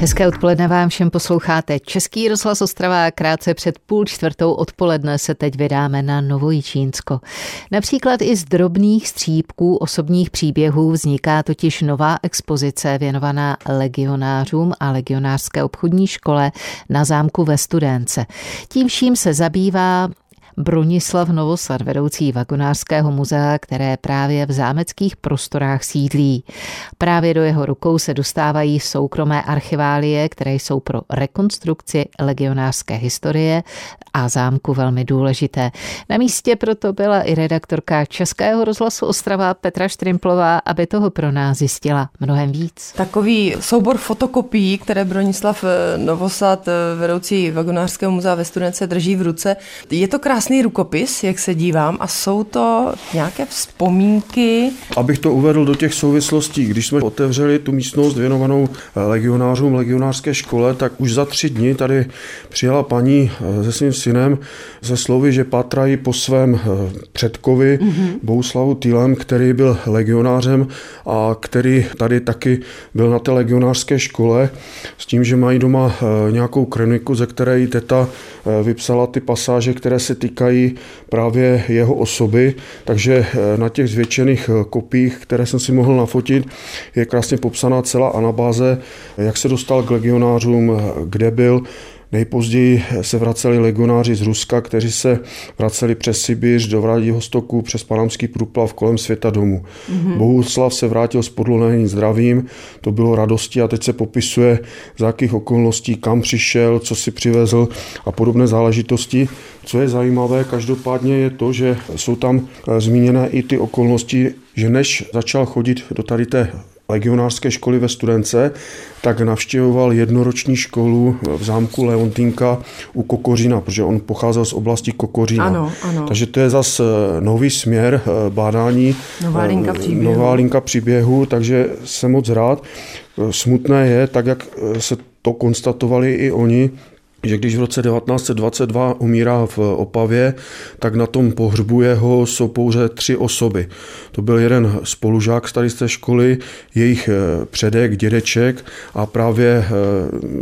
Hezké odpoledne vám všem posloucháte. Český rozhlas Ostrava krátce před půl čtvrtou odpoledne se teď vydáme na Novojičínsko. Například i z drobných střípků osobních příběhů vzniká totiž nová expozice věnovaná legionářům a legionářské obchodní škole na zámku ve Studence. Tím vším se zabývá Bronislav Novosad, vedoucí vagonářského muzea, které právě v zámeckých prostorách sídlí. Právě do jeho rukou se dostávají soukromé archiválie, které jsou pro rekonstrukci legionářské historie a zámku velmi důležité. Na místě proto byla i redaktorka Českého rozhlasu Ostrava Petra Štrimplová, aby toho pro nás zjistila mnohem víc. Takový soubor fotokopií, které Bronislav Novosad, vedoucí vagonářského muzea ve Studence, drží v ruce. Je to krásný krásný rukopis, jak se dívám, a jsou to nějaké vzpomínky. Abych to uvedl do těch souvislostí, když jsme otevřeli tu místnost věnovanou legionářům, legionářské škole, tak už za tři dny tady přijela paní eh, se svým synem ze slovy, že patrají po svém eh, předkovi mm-hmm. Bouslavu Týlem, který byl legionářem a který tady taky byl na té legionářské škole s tím, že mají doma eh, nějakou kroniku, ze které jí teta vypsala ty pasáže, které se týkají týkají právě jeho osoby, takže eh, na těch zvětšených eh, kopích, které jsem si mohl nafotit, je krásně popsaná celá anabáze, jak se dostal k legionářům, eh, kde byl, Nejpozději se vraceli legionáři z Ruska, kteří se vraceli přes Sibiř do Vladivostoku přes panamský průplav kolem světa domů. Mm-hmm. Bohuslav se vrátil s podloženým zdravím, to bylo radosti a teď se popisuje, za jakých okolností, kam přišel, co si přivezl a podobné záležitosti. Co je zajímavé, každopádně je to, že jsou tam zmíněné i ty okolnosti, že než začal chodit do tady té legionářské školy ve Studence, tak navštěvoval jednoroční školu v zámku Leontinka u Kokořina, protože on pocházel z oblasti Kokořina. Ano, ano. Takže to je zase nový směr eh, bádání. Nová linka eh, příběhu. Nová linka příběhu, takže jsem moc rád. Eh, smutné je, tak jak se to konstatovali i oni, že když v roce 1922 umírá v Opavě, tak na tom pohřbu jeho jsou pouze tři osoby. To byl jeden spolužák tady z té školy, jejich eh, předek, dědeček a právě eh,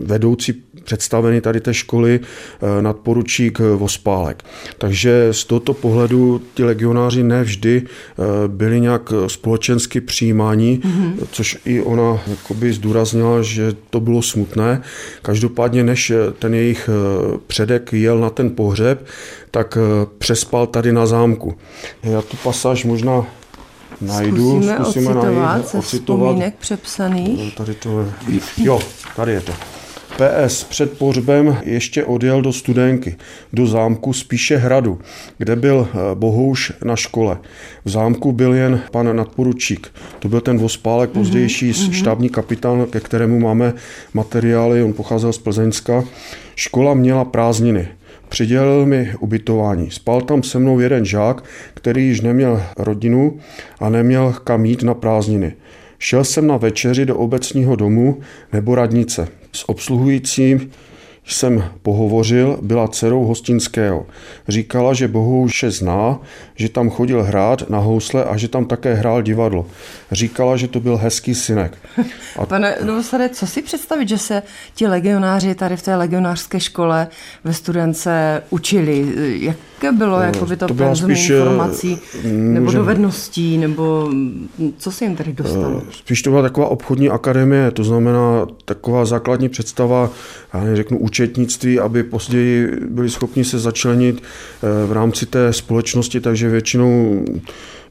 vedoucí představený tady té školy eh, nadporučík Vospálek. Takže z tohoto pohledu ti legionáři nevždy byli nějak společensky přijímáni, mm-hmm. což i ona jakoby zdůraznila, že to bylo smutné. Každopádně než ten jejich eh, předek jel na ten pohřeb, tak eh, přespal tady na zámku. Já tu pasáž možná najdu, zkusíme, zkusíme ocitovat, najít, ocitovat. přepsaných. Tady to je. Jo, tady je to. PS před pohřbem ještě odjel do Studenky, do zámku spíše hradu, kde byl eh, Bohouš na škole. V zámku byl jen pan nadporučík. To byl ten Vospálek, mhm, pozdější mm-hmm. štábní kapitán, ke kterému máme materiály, on pocházel z Plzeňska. Škola měla prázdniny. Přidělil mi ubytování. Spal tam se mnou jeden žák, který již neměl rodinu a neměl kam jít na prázdniny. Šel jsem na večeři do obecního domu nebo radnice. S obsluhujícím jsem pohovořil, byla dcerou Hostinského. Říkala, že Bohouše zná, že tam chodil hrát na housle a že tam také hrál divadlo. Říkala, že to byl hezký synek. A... Pane Novosade, co si představit, že se ti legionáři tady v té legionářské škole ve studence učili? Jaké bylo no, jako by to, to penzum spíš, informací nebo můžem, dovedností, nebo co si jim tady dostalo? Eh, spíš to byla taková obchodní akademie, to znamená taková základní představa, já řeknu účetnictví, aby později byli schopni se začlenit eh, v rámci té společnosti, takže většinou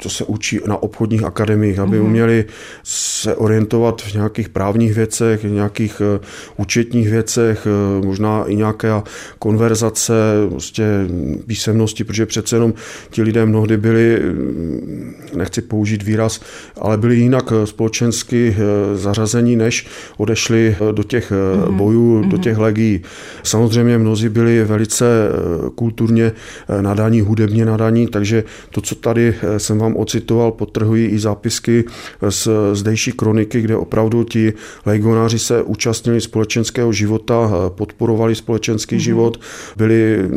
co se učí na obchodních akademiích, aby mm-hmm. uměli se orientovat v nějakých právních věcech, v nějakých eh, účetních věcech, eh, možná i nějaké konverzace, prostě písemnosti, protože přece jenom ti lidé mnohdy byli, mm, nechci použít výraz, ale byli jinak společensky zařazení, než odešli do těch mm-hmm. bojů, mm-hmm. do těch legií. Samozřejmě mnozí byli velice kulturně nadaní, hudebně nadaní, takže to, co tady jsem vám tam ocitoval, potrhují i zápisky z zdejší kroniky, kde opravdu ti legionáři se účastnili společenského života, podporovali společenský mm-hmm. život, byli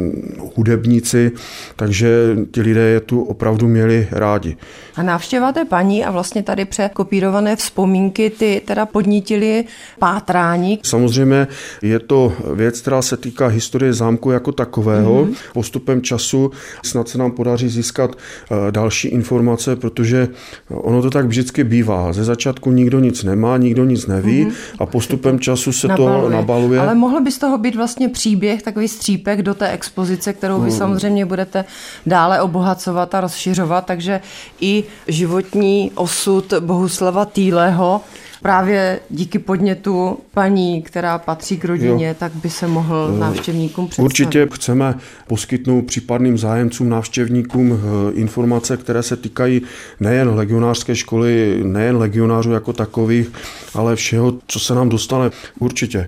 hudebníci, takže ti lidé je tu opravdu měli rádi. A návštěva té paní a vlastně tady překopírované vzpomínky, ty teda podnítili pátrání. Samozřejmě je to věc, která se týká historie zámku jako takového. Mm-hmm. Postupem času snad se nám podaří získat eh, další informace, protože ono to tak vždycky bývá. Ze začátku nikdo nic nemá, nikdo nic neví mm-hmm. a postupem času se nabaluje. to nabaluje. Ale mohl by z toho být vlastně příběh, takový střípek do té expozice, kterou vy mm. samozřejmě budete dále obohacovat a rozšiřovat, takže i životní osud Bohuslava Týleho právě díky podnětu paní, která patří k rodině, jo. tak by se mohl návštěvníkům představit. Určitě chceme poskytnout případným zájemcům, návštěvníkům eh, informace, které se týkají nejen legionářské školy, nejen legionářů jako takových, ale všeho, co se nám dostane. Určitě.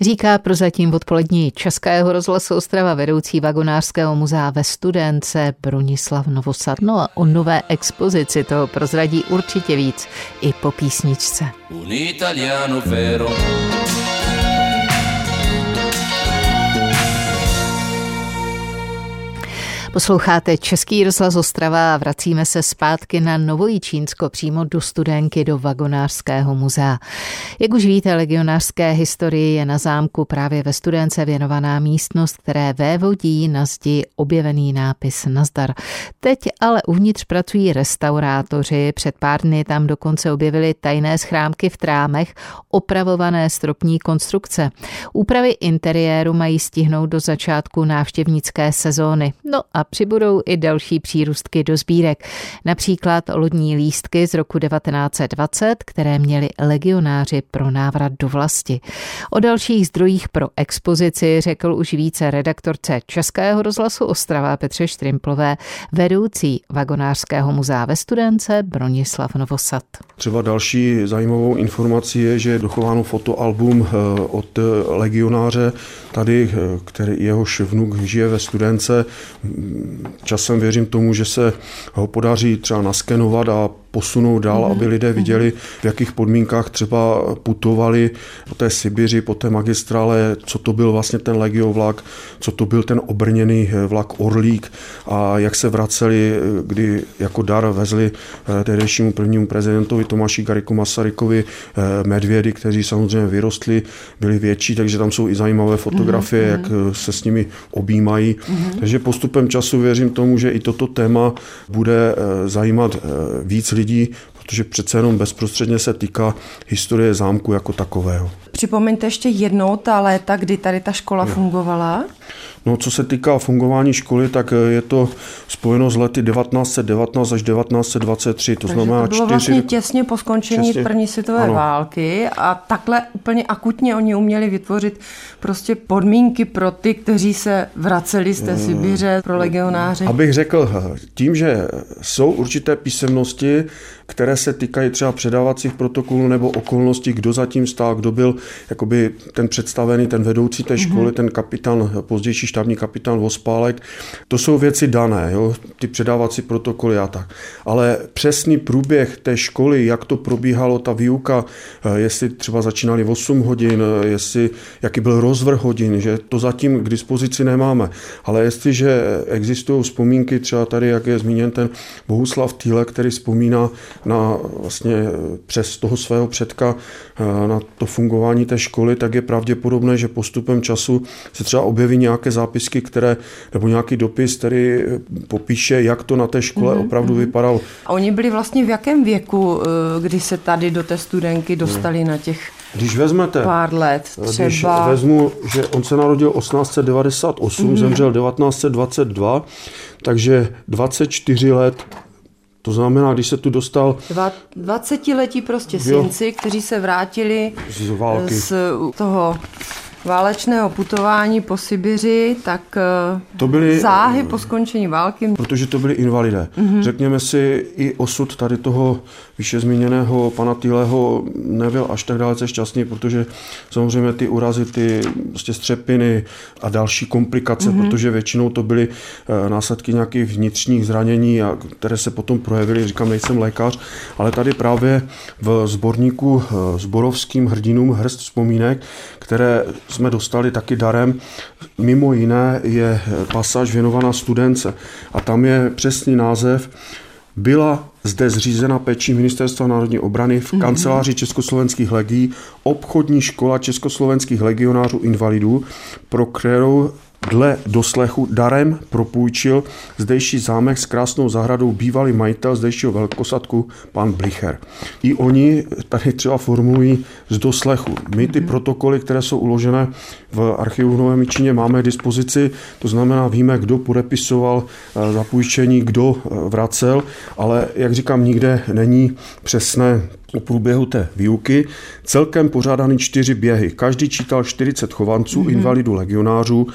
Říká prozatím odpolední Českého rozhlasu Ostrava vedoucí vagonářského muzea ve Studence Bronislav Novosad. No a o nové expozici toho prozradí určitě víc i po písničce. Un italiano vero. Posloucháte Český rozhlas Ostrava a vracíme se zpátky na Novojičínsko, přímo do studenky do Vagonářského muzea. Jak už víte, legionářské historii je na zámku právě ve studence věnovaná místnost, které vévodí na zdi objevený nápis Nazdar. Teď ale uvnitř pracují restaurátoři, před pár dny tam dokonce objevili tajné schrámky v trámech, opravované stropní konstrukce. Úpravy interiéru mají stihnout do začátku návštěvnické sezóny. No a přibudou i další přírůstky do sbírek, například lodní lístky z roku 1920, které měli legionáři pro návrat do vlasti. O dalších zdrojích pro expozici řekl už více redaktorce Českého rozhlasu Ostrava Petře Štrimplové, vedoucí vagonářského muzea ve Studence Bronislav Novosad. Třeba další zajímavou informací je, že je dochováno fotoalbum eh, od legionáře tady, eh, který jehož vnuk žije ve Studence, časem věřím tomu, že se ho podaří třeba naskenovat a posunout dál, mm-hmm. aby lidé viděli, v jakých podmínkách třeba putovali po té Sibiři, po té magistrále, co to byl vlastně ten legiovlak, co to byl ten obrněný vlak Orlík a jak se vraceli, kdy jako dar vezli eh, tehdejšímu prvnímu prezidentovi Tomáši Gariku Masarykovi eh, medvědy, kteří samozřejmě vyrostli, byli větší, takže tam jsou i zajímavé fotografie, mm-hmm. jak eh, se s nimi objímají. Mm-hmm. Takže postupem času věřím tomu, že i toto téma bude zajímat víc lidí lidí, protože přece jenom bezprostředně se týká historie zámku jako takového. Připomeňte ještě jednou ta léta, kdy tady ta škola fungovala. No, co se týká fungování školy, tak eh, je to spojeno s lety 1919 až 1923, to Takže znamená to bylo čtyři... vlastně těsně po skončení těsně, první světové ano. války a takhle úplně akutně oni uměli vytvořit prostě podmínky pro ty, kteří se vraceli z té hmm. Sibiře, pro legionáře. Abych řekl, tím, že jsou určité písemnosti, které se týkají třeba předávacích protokolů nebo okolností, kdo zatím stál, kdo byl jakoby ten představený, ten vedoucí té školy, mm-hmm. ten kapitán, pozdější štábní kapitán Vospálek. To jsou věci dané, jo? ty předávací protokoly a tak. Ale přesný průběh té školy, jak to probíhalo, ta výuka, eh, jestli třeba začínali v 8 hodin, eh, jestli, jaký byl rozvrh hodin, že to zatím k dispozici nemáme. Ale jestliže existují vzpomínky, třeba tady, jak je zmíněn ten Bohuslav Týle, který vzpomíná na vlastně přes toho svého předka eh, na to fungování té školy, tak je pravděpodobné, že postupem času se třeba objeví nějaké zápisky, které, nebo nějaký dopis, který eh, popíše, jak to na té škole mm-hmm. opravdu vypadalo. A oni byli vlastně v jakém věku, eh, kdy se tady do té studenky dostali mm. na těch když vezmete, pár let třeba. Když vezmu, že on se narodil 1898, mm-hmm. zemřel 1922, takže 24 let to znamená, když se tu dostal... Dva, 20 letí prostě jo. synci, kteří se vrátili z, války. z toho válečného putování po Sibiři, tak eh, to byly záhy po skončení války. Protože to byli invalidé. Mm-hmm. Řekněme si, i osud tady toho vyše zmíněného pana Týleho nebyl až tak dalece šťastný, protože samozřejmě ty urazy, ty prostě střepiny a další komplikace, mm-hmm. protože většinou to byly eh, následky nějakých vnitřních zranění, a které se potom projevily. Říkám, nejsem lékař, ale tady právě v sborníku zborovským eh, hrdinům hrst vzpomínek, které jsme dostali taky darem. Mimo jiné je pasáž věnovaná studence a tam je přesný název byla zde zřízena péčí Ministerstva národní obrany v mhm. kanceláři Československých legií obchodní škola československých legionářů invalidů, pro kterou Dle doslechu darem propůjčil zdejší zámek s krásnou zahradou bývalý majitel zdejšího velkosadku, pan Blicher. I oni tady třeba formulují z doslechu. My ty mhm. protokoly, které jsou uložené v archivu v Novém Míčině, máme k dispozici, to znamená, víme, kdo podepisoval eh, zapůjčení, kdo eh, vracel, ale jak říkám, nikde není přesné o průběhu té výuky. Celkem pořádaný čtyři běhy. Každý čítal 40 chovanců, mm-hmm. invalidů, legionářů.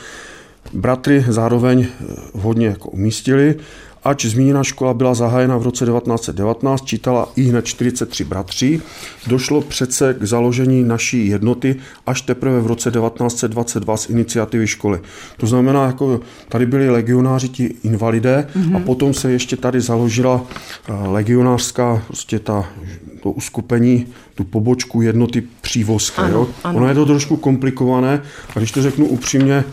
Bratry zároveň hodně jako umístili. Ač zmíněná škola byla zahájena v roce 1919, čítala i hned 43 bratří, došlo přece k založení naší jednoty až teprve v roce 1922 z iniciativy školy. To znamená, jako tady byli legionáři ti invalidé mm-hmm. a potom se ještě tady založila eh, legionářská, prostě ta, to uskupení, tu pobočku jednoty přívozky. Ano, jo? Ano. Ono je to trošku komplikované a když to řeknu upřímně,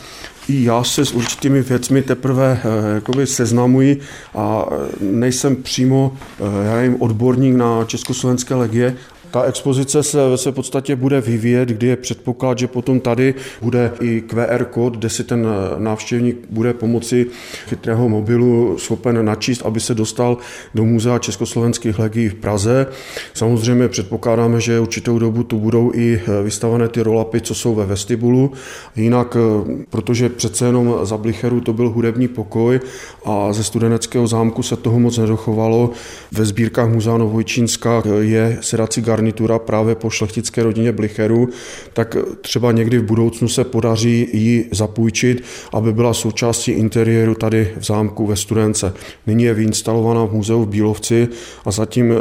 i já se s určitými věcmi teprve eh, jakoby seznamuji a eh, nejsem přímo eh, já nevím, odborník na Československé legie, ta expozice se ve své podstatě bude vyvíjet, kdy je předpoklad, že potom tady bude i QR kód, kde si ten návštěvník bude pomocí chytrého mobilu schopen načíst, aby se dostal do Muzea československých legií v Praze. Samozřejmě předpokládáme, že určitou dobu tu budou i vystavené ty rolapy, co jsou ve vestibulu. Jinak, protože přece jenom za Blicheru to byl hudební pokoj a ze studeneckého zámku se toho moc nedochovalo. Ve sbírkách Muzea Novojčínska je sedací garnitura právě po šlechtické rodině Blicheru, tak třeba někdy v budoucnu se podaří ji zapůjčit, aby byla součástí interiéru tady v zámku ve Studence. Nyní je vyinstalovaná v muzeu v Bílovci a zatím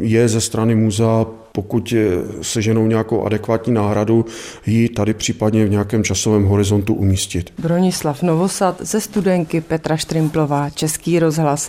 je ze strany muzea pokud seženou nějakou adekvátní náhradu, ji tady případně v nějakém časovém horizontu umístit. Bronislav Novosad ze studenky Petra Štrimplová, Český rozhlas.